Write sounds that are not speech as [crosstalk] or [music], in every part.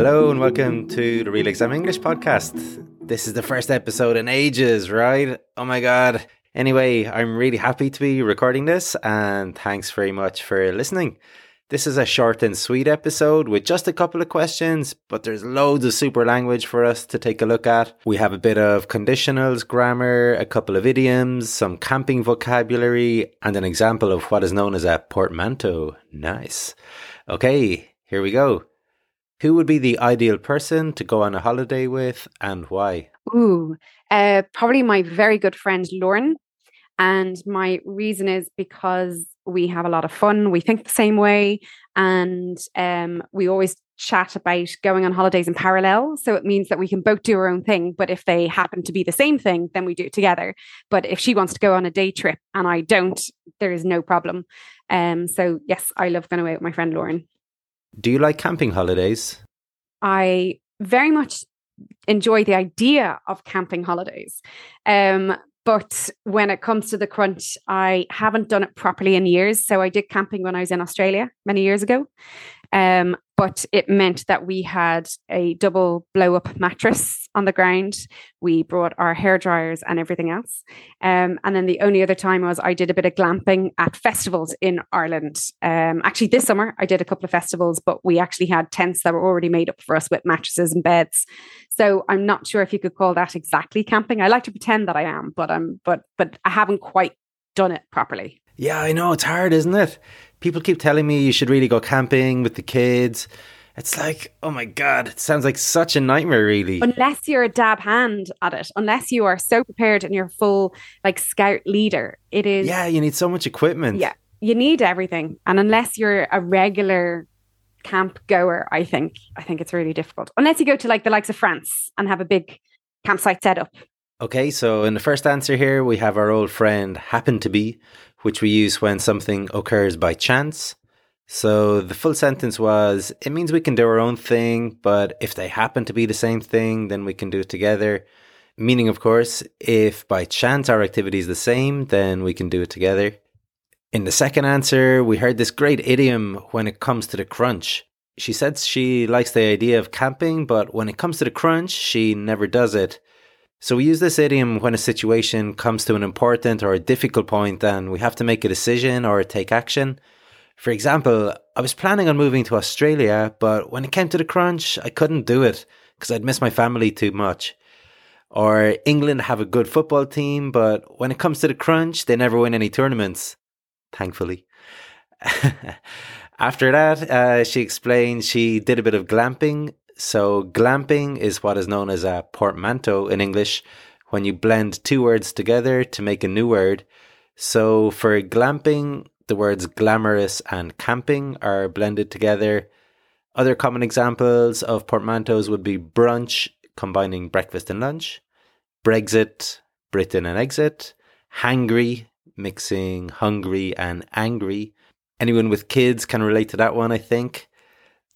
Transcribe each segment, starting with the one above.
Hello and welcome to the Real Exam English podcast. This is the first episode in ages, right? Oh my god. Anyway, I'm really happy to be recording this and thanks very much for listening. This is a short and sweet episode with just a couple of questions, but there's loads of super language for us to take a look at. We have a bit of conditionals, grammar, a couple of idioms, some camping vocabulary, and an example of what is known as a portmanteau. Nice. Okay, here we go. Who would be the ideal person to go on a holiday with and why? Ooh, uh, probably my very good friend Lauren. And my reason is because we have a lot of fun, we think the same way, and um, we always chat about going on holidays in parallel. So it means that we can both do our own thing. But if they happen to be the same thing, then we do it together. But if she wants to go on a day trip and I don't, there is no problem. Um, so yes, I love going away with my friend Lauren. Do you like camping holidays? I very much enjoy the idea of camping holidays. Um, but when it comes to the crunch, I haven't done it properly in years. So I did camping when I was in Australia many years ago. Um, but it meant that we had a double blow up mattress on the ground. We brought our hair dryers and everything else. Um, and then the only other time was I did a bit of glamping at festivals in Ireland. Um, actually, this summer I did a couple of festivals, but we actually had tents that were already made up for us with mattresses and beds. So I'm not sure if you could call that exactly camping. I like to pretend that I am, but I'm but but I haven't quite done it properly. Yeah, I know it's hard, isn't it? People keep telling me you should really go camping with the kids. It's like, oh my God, it sounds like such a nightmare, really. Unless you're a dab hand at it, unless you are so prepared and you're full like scout leader, it is. Yeah, you need so much equipment. Yeah, you need everything. And unless you're a regular camp goer, I think, I think it's really difficult. Unless you go to like the likes of France and have a big campsite set up. Okay, so in the first answer here, we have our old friend happen to be, which we use when something occurs by chance. So the full sentence was it means we can do our own thing, but if they happen to be the same thing, then we can do it together. Meaning, of course, if by chance our activity is the same, then we can do it together. In the second answer, we heard this great idiom when it comes to the crunch. She said she likes the idea of camping, but when it comes to the crunch, she never does it. So we use this idiom when a situation comes to an important or a difficult point and we have to make a decision or take action. For example, I was planning on moving to Australia, but when it came to the crunch, I couldn't do it because I'd miss my family too much. Or England have a good football team, but when it comes to the crunch, they never win any tournaments. Thankfully. [laughs] After that, uh, she explained she did a bit of glamping so, glamping is what is known as a portmanteau in English when you blend two words together to make a new word. So, for glamping, the words glamorous and camping are blended together. Other common examples of portmanteaus would be brunch, combining breakfast and lunch, Brexit, Britain and exit, hangry, mixing hungry and angry. Anyone with kids can relate to that one, I think.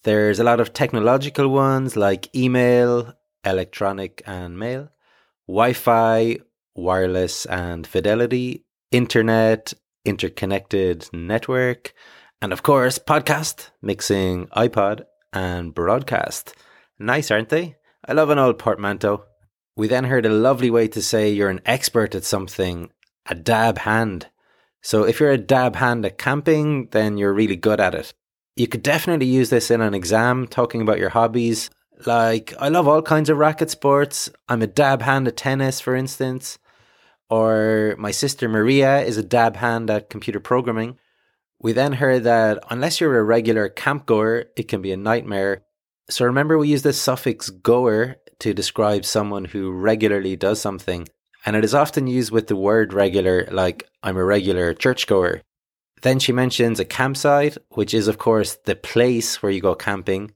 There's a lot of technological ones like email, electronic and mail, Wi Fi, wireless and fidelity, internet, interconnected network, and of course, podcast, mixing iPod and broadcast. Nice, aren't they? I love an old portmanteau. We then heard a lovely way to say you're an expert at something, a dab hand. So if you're a dab hand at camping, then you're really good at it. You could definitely use this in an exam, talking about your hobbies. Like, I love all kinds of racket sports. I'm a dab hand at tennis, for instance. Or my sister Maria is a dab hand at computer programming. We then heard that unless you're a regular camp goer, it can be a nightmare. So remember, we use the suffix goer to describe someone who regularly does something. And it is often used with the word regular, like I'm a regular churchgoer. Then she mentions a campsite, which is, of course, the place where you go camping.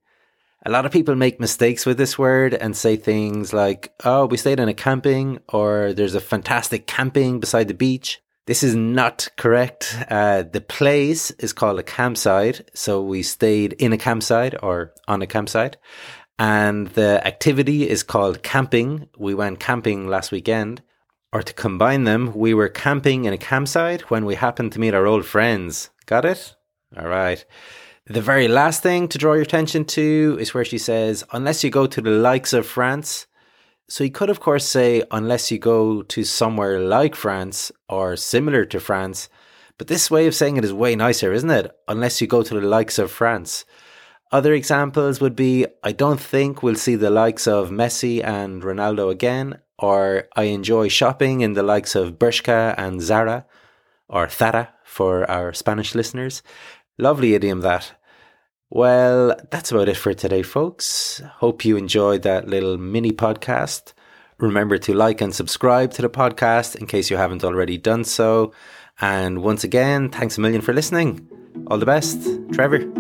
A lot of people make mistakes with this word and say things like, oh, we stayed in a camping, or there's a fantastic camping beside the beach. This is not correct. Uh, the place is called a campsite. So we stayed in a campsite or on a campsite. And the activity is called camping. We went camping last weekend. Or to combine them, we were camping in a campsite when we happened to meet our old friends. Got it? All right. The very last thing to draw your attention to is where she says, unless you go to the likes of France. So you could, of course, say, unless you go to somewhere like France or similar to France. But this way of saying it is way nicer, isn't it? Unless you go to the likes of France. Other examples would be I don't think we'll see the likes of Messi and Ronaldo again, or I enjoy shopping in the likes of Bershka and Zara, or Zara for our Spanish listeners. Lovely idiom that. Well, that's about it for today, folks. Hope you enjoyed that little mini podcast. Remember to like and subscribe to the podcast in case you haven't already done so. And once again, thanks a million for listening. All the best, Trevor.